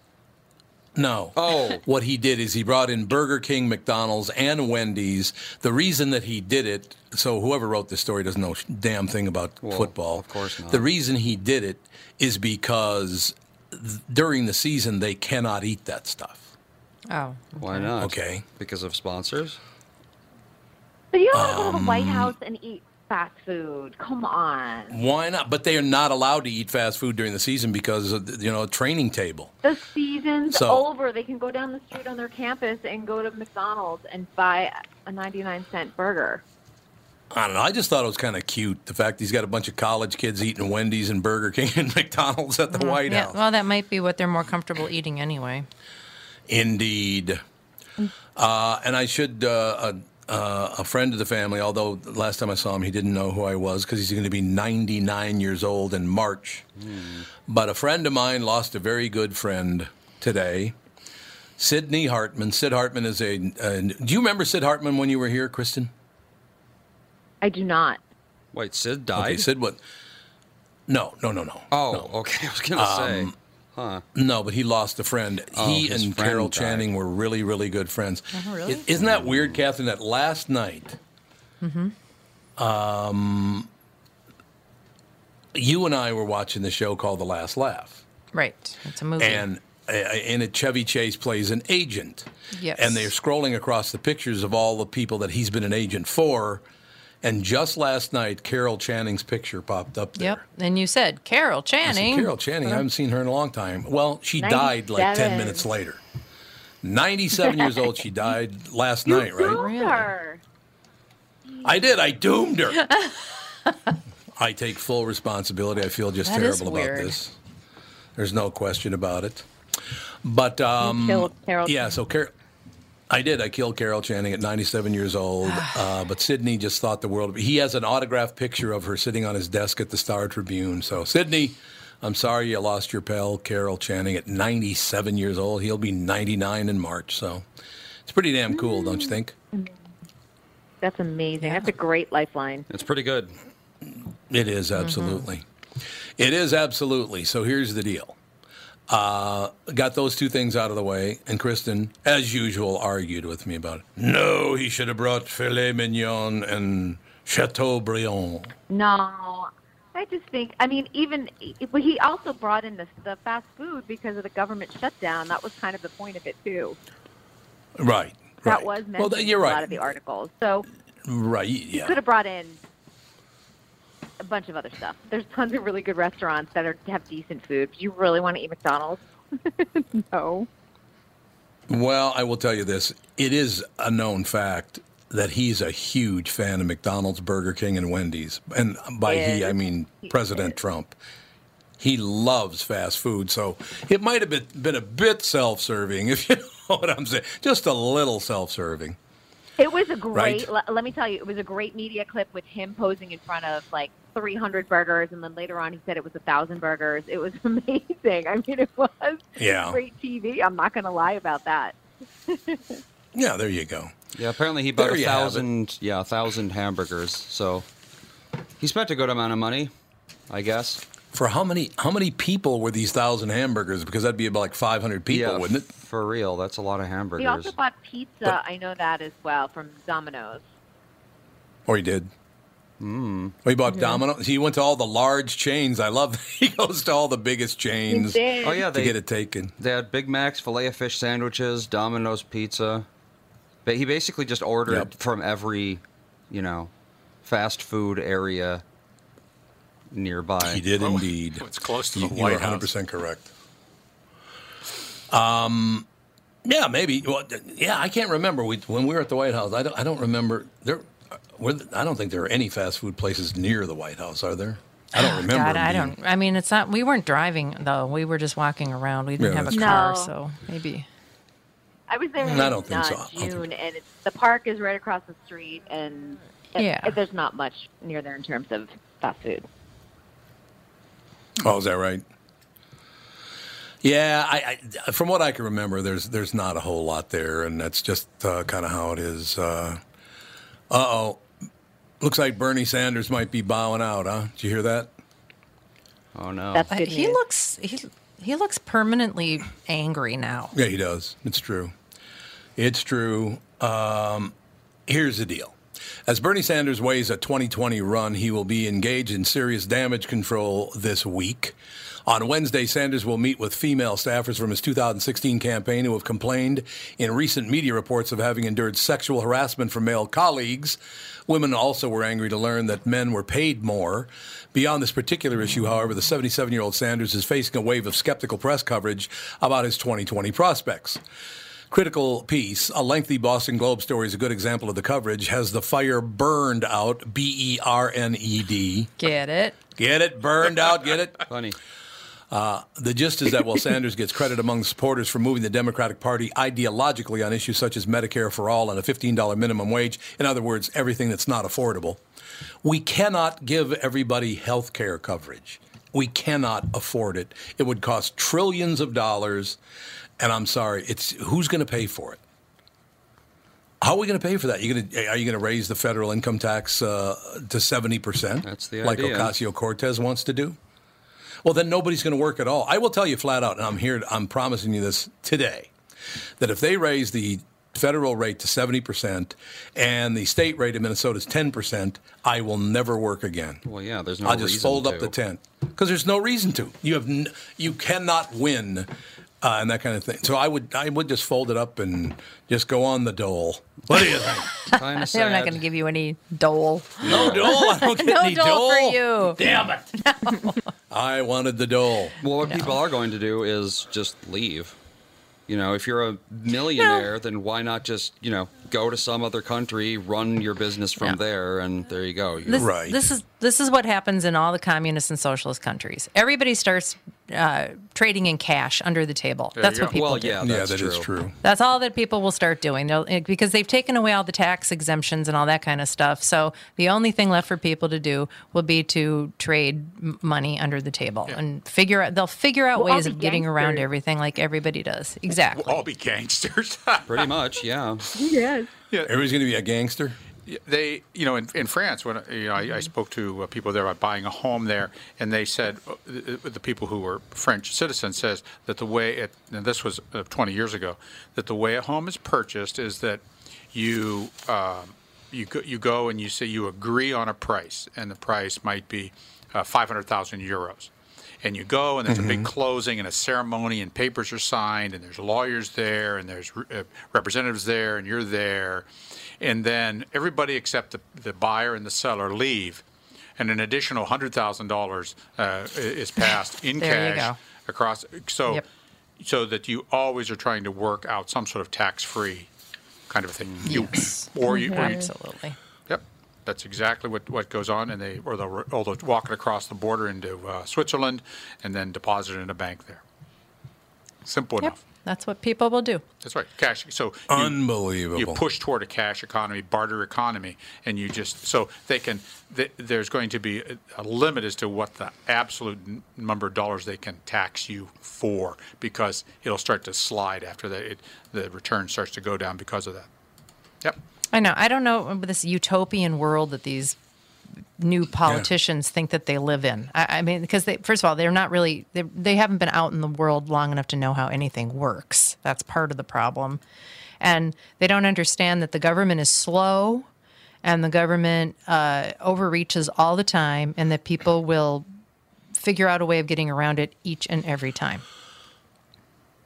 no. Oh. What he did is he brought in Burger King, McDonald's, and Wendy's. The reason that he did it, so whoever wrote this story doesn't know damn thing about Well, football. of course not. The reason he did it is because th- during the season they cannot eat that stuff. Oh. Why not? Okay. Because of sponsors? But you don't want to go to the White Um, House and eat fast food. Come on. Why not? But they are not allowed to eat fast food during the season because of you know a training table. The season's So- over. They can go down the street on their campus and go to McDonald's and buy a 99 cent burger. I don't know. I just thought it was kind of cute the fact he's got a bunch of college kids eating Wendy's and Burger King and McDonald's at the White Mm, yeah, House. well, that might be what they're more comfortable eating anyway. Indeed. Uh, and I should, uh, a, uh, a friend of the family, although the last time I saw him, he didn't know who I was because he's going to be 99 years old in March. But a friend of mine lost a very good friend today. Sidney Hartman. Sid Hartman is a. Uh, do you remember Sid Hartman when you were here, Kristen? I do not. Wait, Sid died? Okay, Sid what? No, no, no, no. Oh, okay. I was going to say. Huh. No, but he lost a friend. Oh, he and friend Carol died. Channing were really, really good friends. Oh, really? is isn't that weird, Catherine? That last night, Mm-hmm. um, you and I were watching the show called The Last Laugh, Right. It's a movie. and uh, in it, Chevy Chase plays an agent. Yes. And they're scrolling across the pictures of all the people that he's been an agent for. And just last night, Carol Channing's picture popped up there. Yep. And you said Carol I said, Channing. Carol Channing, I haven't seen her in a long time. Well, she died like 10 minutes later. 97 years old, she died last You night, right? doomed her. I did. I doomed her. I take full responsibility. I feel just That is terrible about weird. this. There's no question about it. But um, Carol yeah, so Carol. I did. I killed Carol Channing at 97 years old. Uh, but Sydney just thought the world He has an autographed picture of her sitting on his desk at the Star Tribune. So, Sydney, I'm sorry you lost your pal, Carol Channing, at 97 years old. He'll be 99 in March. So, it's pretty damn cool, don't you think? That's amazing. That's a great lifeline. It's pretty good. It is absolutely. It is absolutely. So here's the deal. Uh, got those two things out of the way, and Kristen, as usual, argued with me about it. No, he should have brought filet mignon and Chateaubriand. No, I just think. I mean, even but he also brought in the the fast food because of the government shutdown. That was kind of the point of it too. Right. That right. was mentioned well. You're in a lot right. of the articles. So Right. he Yeah. could have brought in a bunch of other stuff. There's tons of really good restaurants that are have decent food. Do you really want to eat McDonald's? no. Well, I will tell you this. It is a known fact that he's a huge fan of McDonald's, Burger King, and Wendy's. And by he, I mean He President is. Trump. He loves fast food, so it might have been, been a bit self serving, if you know what I'm saying. Just a little self serving. It was a great. Right. le- let me tell you, it was a great media clip with him posing in front of like 300 burgers, and then later on he said it was a thousand burgers. It was amazing. I mean, it was Yeah. great TV. I'm not going to lie about that. Yeah, there you go. Yeah, apparently he bought There a you have it. thousand, yeah, a thousand hamburgers. So he spent a good amount of money, I guess. For how many how many people were these thousand hamburgers? Because that'd be about like 500 people, yeah, wouldn't it? For real, that's a lot of hamburgers. He also bought pizza. But- I know that as well from Domino's. Or he did. Mm. He bought Domino's. He went to all the large chains. I love. He goes to all the biggest chains He did. oh yeah, to they get it taken. they had Big Macs, filet of fish sandwiches, Domino's pizza. But he basically just ordered Yep. from every, you know, fast food area nearby. He did Well, indeed. it's close to You, the you White are House. 100 percent correct. Um, yeah, maybe. Well, yeah, I can't remember we, when we were at the White House. I don't. I don't remember there. Were, I don't think there are any fast food places near the White House. Are there? I don't remember. God, I don't. I mean, it's not. We weren't driving though. We were just walking around. We didn't Yeah, have a car, true. so maybe. I was there Mm, in I don't think uh, so. I think- June, and it's, the park is right across the street, and it- Yeah. there's not much near there in terms of fast food. Oh, is that right? Yeah, I, I, from what I can remember, there's there's not a whole lot there, and that's just uh, kind of how it is. Uh oh, looks like Bernie Sanders might be bowing out, huh? Did you hear that? Oh no. That's Uh, good he news. looks he he looks permanently angry now. Yeah, he does. It's true. It's true. Um, here's the deal. As Bernie Sanders weighs a 2020 run, he will be engaged in serious damage control this week. On Wednesday, Sanders will meet with female staffers from his 2016 campaign who have complained in recent media reports of having endured sexual harassment from male colleagues. Women also were angry to learn that men were paid more. Beyond this particular issue, however, the 77 year old Sanders is facing a wave of skeptical press coverage about his 2020 prospects. Critical piece, a lengthy Boston Globe story is a good example of the coverage, has the fire burned out, B E R N E D. Get it? Get it? Burned out, get it? Funny. Uh, the gist is that while Sanders gets credit among supporters for moving the Democratic Party ideologically on issues such as Medicare for all and a $15 minimum wage, in other words, everything that's not affordable, we cannot give everybody health care coverage. We cannot afford it. It would cost trillions of dollars, and I'm sorry, it's who's going to pay for it? How are we going to pay for that? You going to, are you going to raise the federal income tax uh, to seventy percent? That's the idea. like. Ocasio Cortez wants to do. Well, then nobody's going to work at all. I will tell you flat out, and I'm here. I'm promising you this today, that if they raise the federal rate to seventy percent and the state rate in Minnesota is ten percent, I will never work again. Well, yeah. There's no. I'll just fold up the tent because there's no reason to. You have n- you cannot win. Uh, and that kind of thing. So I would I would just fold it up and just go on the dole. What do you think? Kind of They're not going to give you any dole. No dole. I don't get no any dole, for you. Damn it! I wanted the dole. Well, what people are going to do is just leave. You know, if you're a millionaire, then why not just you know go to some other country, run your business from Yeah. there, and there you go. You're- This, Right. This is this is what happens in all the communist and socialist countries. Everybody starts uh, trading in cash under the table. There That's what go. people well, do. yeah, yeah, that's that true. is true. That's all that people will start doing They'll, because they've taken away all the tax exemptions and all that kind of stuff. So the only thing left for people to do will be to trade money under the table and figure out. They'll figure out We'll ways of getting around everything like everybody does. Exactly. We'll all be gangsters. Pretty much, yeah. Yes. Everybody's going to be a gangster. They, you know, in, in France, when you know, I, I spoke to uh, people there about buying a home there, and they said uh, the, the people who were French citizens says that the way it, and this was uh, 20 years ago, that the way a home is purchased is that you um, you go, you go and you say you agree on a price, and the price might be uh, 500,000 euros. And you go, and there's a big closing and a ceremony, and papers are signed, and there's lawyers there, and there's uh, representatives there, and you're there. And then everybody except the, the buyer and the seller leave, and an additional $100,000 uh, is passed in you cash across. So, Yep. so that you always are trying to work out some sort of tax-free kind of a thing. You- Yes. or you, or you, Absolutely. Yep, that's exactly what, what goes on, and they or they'll, or they'll walk it across the border into uh, Switzerland, and then deposit it in a bank there. Simple Yep. enough. That's what people will do. That's right. Cash. So you, Unbelievable. You push toward a cash economy, barter economy, and you just so they can. Th- there's going to be a, a limit as to what the absolute n- number of dollars they can tax you for, because it'll start to slide after that. It, the return starts to go down because of that. Yep. I know. I don't know this utopian world that these new politicians think that they live in. I, I mean, because they, first of all, they're not really they, they haven't been out in the world long enough to know how anything works. That's part of the problem, and they don't understand that the government is slow, and the government uh, overreaches all the time, and that people will figure out a way of getting around it each and every time.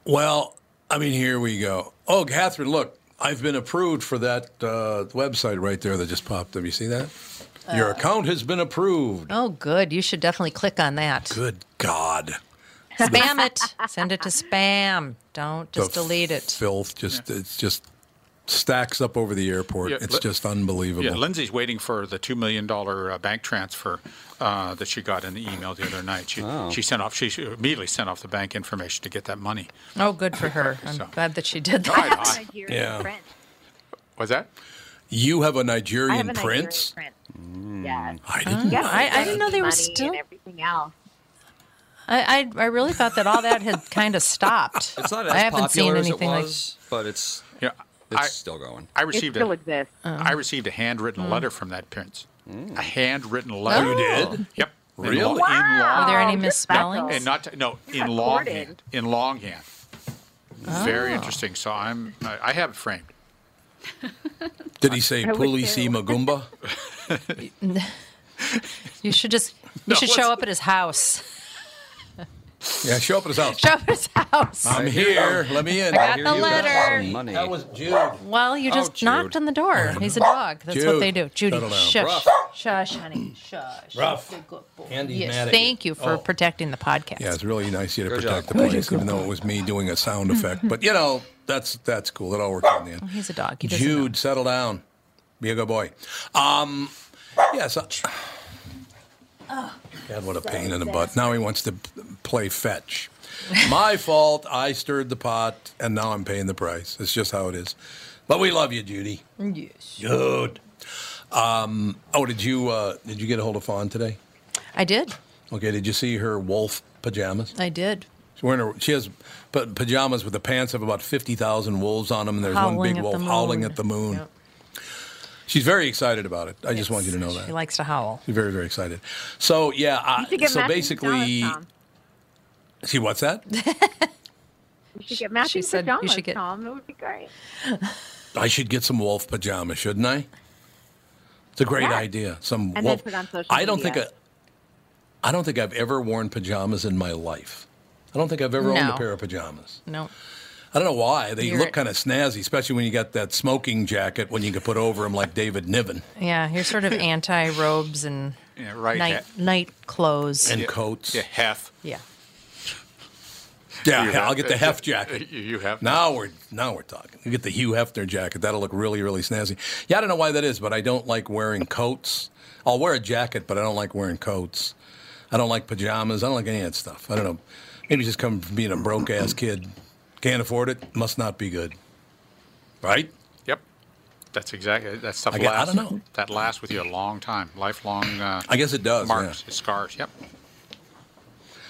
Well, I mean, here we go. Oh, Catherine, look, I've been approved for that uh, website right there that just popped. Have you seen that? Your account has been approved. Oh, good. You should definitely click on that. Good God. Spam it. Send it to spam. Don't just delete it. Filth just it's just stacks up over the airport. Yeah, it's li- just unbelievable. Yeah, Lindsay's waiting for the two million dollar uh, bank transfer uh, that she got in the email the other night. She Oh. she sent off. She she immediately sent off the bank information to get that money. Oh, good for her. I'm So- glad that she did I- that. I- Nigerian Yeah. prince. Was that? you have a I Nigerian have a Nigerian prince? prince. Yes. I didn't. Yes, I- I didn't know they were still- and everything else. I, I I really thought that all that had kind of stopped. It's not as I haven't seen popular as it anything like. was, but it's Yeah, it's I- still going. I received it still a, exists. I received a handwritten Mm. letter from that prince. A handwritten letter. You did? Yep. In Really? lo- In Wow. long, Were there any you're misspellings? and not to, no in longhand. In longhand. Very Oh. interesting. So I'm I, I have it framed. Did he say I would Puli too. Si Magumba? You should just you No, should show up at his house. Yeah, show up at his house. Show up at his house. I'm here. Let me in. I got the letter. money. That was Jude. Well, you Oh, just Jude. knocked on the door. He's a dog. That's what Jude, they do. Judy, settle down. shush, shush, honey, shush. Rough. Good, good boy. Andy's yes, mad at thank you, for Oh. protecting the podcast. Yeah, it's really nice of you to protect job. the place, even though it was me doing a sound effect. But you know, that's that's cool. It all worked out in the end. He's a dog. He doesn't Jude, settle down. Be a good boy. Um, yeah, so, God, what a pain in the butt. Now he wants to play fetch. My fault. I stirred the pot, and now I'm paying the price. It's just how it is. But we love you, Judy. Yes. Good. Um, oh, did you uh, did you get a hold of Fawn today? I did. Okay. Did you see her wolf pajamas? I did. She's wearing her, she has pa- pajamas with the pants of about 50,000 wolves on them, and there's one big wolf howling at the moon. Yep. She's very excited about it. I just want you to know that. She likes to howl. She's very, very excited. So, yeah, uh, You should get so basically, pajamas, Tom. see, what's that? You should get matching said you pajamas, should get- Tom. It would be great. I should get some wolf pajamas, shouldn't I? It's a great Yes. idea. Some And then wolf. put on social I don't think media. I, I don't think I've ever worn pajamas in my life. I don't think I've ever owned a pair of pajamas. No. I don't know why. They You're- look kind of snazzy, especially when you got that smoking jacket when you can put over them like David Niven Yeah, you're sort of anti robes and Yeah, right. night Yeah. night clothes. and coats. Yeah, hef. yeah. Yeah, yeah, I'll get the Hef jacket. You- You have. Now we're now we're talking. You get the Hugh Hefner jacket. That'll look really really snazzy. Yeah, I don't know why that is, but I don't like wearing coats. I'll wear a jacket, but I don't like wearing coats. I don't like pajamas. I don't like any of that stuff. I don't know. Maybe just come from being a broke ass kid. Can't afford it. Must not be good. Right? Yep. That's exactly that stuff. I gue- I don't know. That lasts with you a long time, lifelong. Uh, I guess it does. marks, yeah. scars. Yep.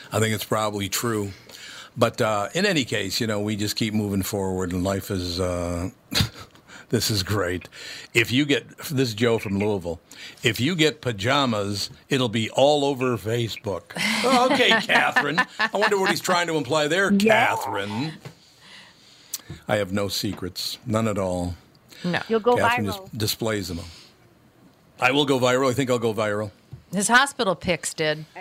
I think it's probably true. But uh, in any case, you know, we just keep moving forward, and life is. Uh, this is great. If you get this is Joe from Louisville. If you get pajamas, it'll be all over Facebook. Okay, Catherine. I wonder what he's trying to imply there, Catherine. I have no secrets, none at all. No. You'll go Catherine viral. just displays them. all. I will go viral. I think I'll go viral. His hospital pics did.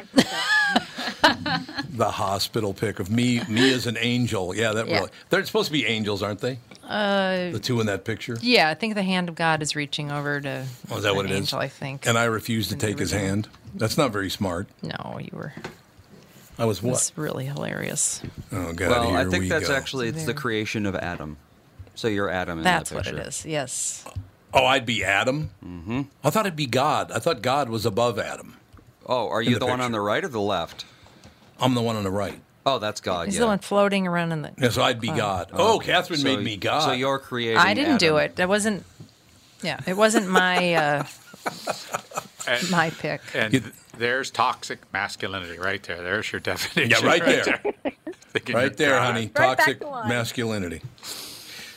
The hospital pic of me, me as an angel. Yeah, that Yeah. really. They're supposed to be angels, aren't they? Uh, The two in that picture. yeah, I think the hand of God is reaching over to Oh, is that what an it is? angel, I think. And I refused to take his hand. That's not very smart. no, you were. I was what? was really hilarious. Oh God! well, here I think we that's go. actually it's the creation of Adam. So you're Adam in That's that what it is. Yes. Oh, I'd be Adam. Mm-hmm. I thought I'd be God. I thought God was above Adam. Oh, are you the the, one on the right or the left? I'm the one on the right. Oh, that's God. He's yeah. the one floating around in the. Yeah, so I'd be God. Oh, okay. Catherine So- made me God. So you're creating. I didn't do it. That wasn't. Yeah, it wasn't my uh, And, my pick. and there's toxic masculinity right there. There's your definition. Yeah, right there. Thinking right there, God. honey. Right Toxic masculinity.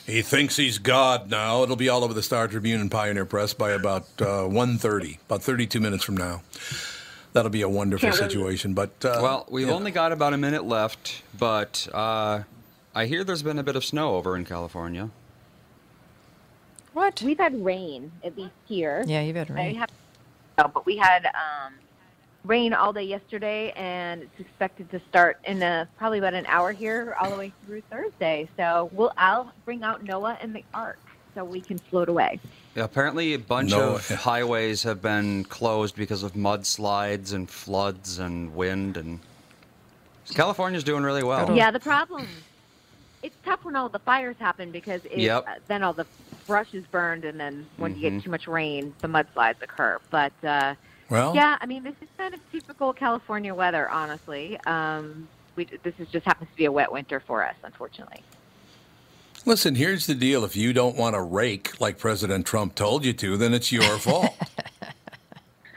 He thinks he's God now. It'll be all over the Star Tribune and Pioneer Press by about uh, 1.30, about 32 minutes from now. That'll be a wonderful situation. But uh, Well, we've yeah. only got about a minute left, but uh, I hear there's been a bit of snow over in California. What? We've had rain, at least here. Yeah, you've had I rain. have, no, but we had um, rain all day yesterday, and it's expected to start in a, probably about an hour here, all the way through Thursday. So we'll I'll bring out Noah and the Ark so we can float away. Yeah, apparently, a bunch No. of highways have been closed because of mudslides and floods and wind, and California's doing really well. Yeah, the problem. It's tough when all the fires happen because it, Yep. uh, then all the brush is burned, and then when you Mhm. get too much rain, the mudslides occur. But uh, Well, yeah, I mean, this is kind of typical California weather, honestly. Um, we, this is just happens to be a wet winter for us, unfortunately. listen, here's the deal. If you don't want to rake like President Trump told you to, then it's your fault.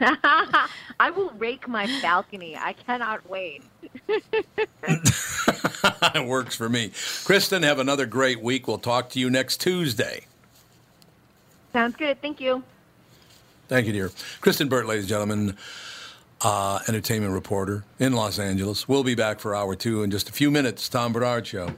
I will rake my balcony. I cannot wait. it works for me. Kristen, have another great week. We'll talk to you next Tuesday. Sounds good. Thank you. Thank you, dear. Kristen Burt, ladies and gentlemen, uh, entertainment reporter in Los Angeles. We'll be back for hour two in just a few minutes. Tom Barnard Show.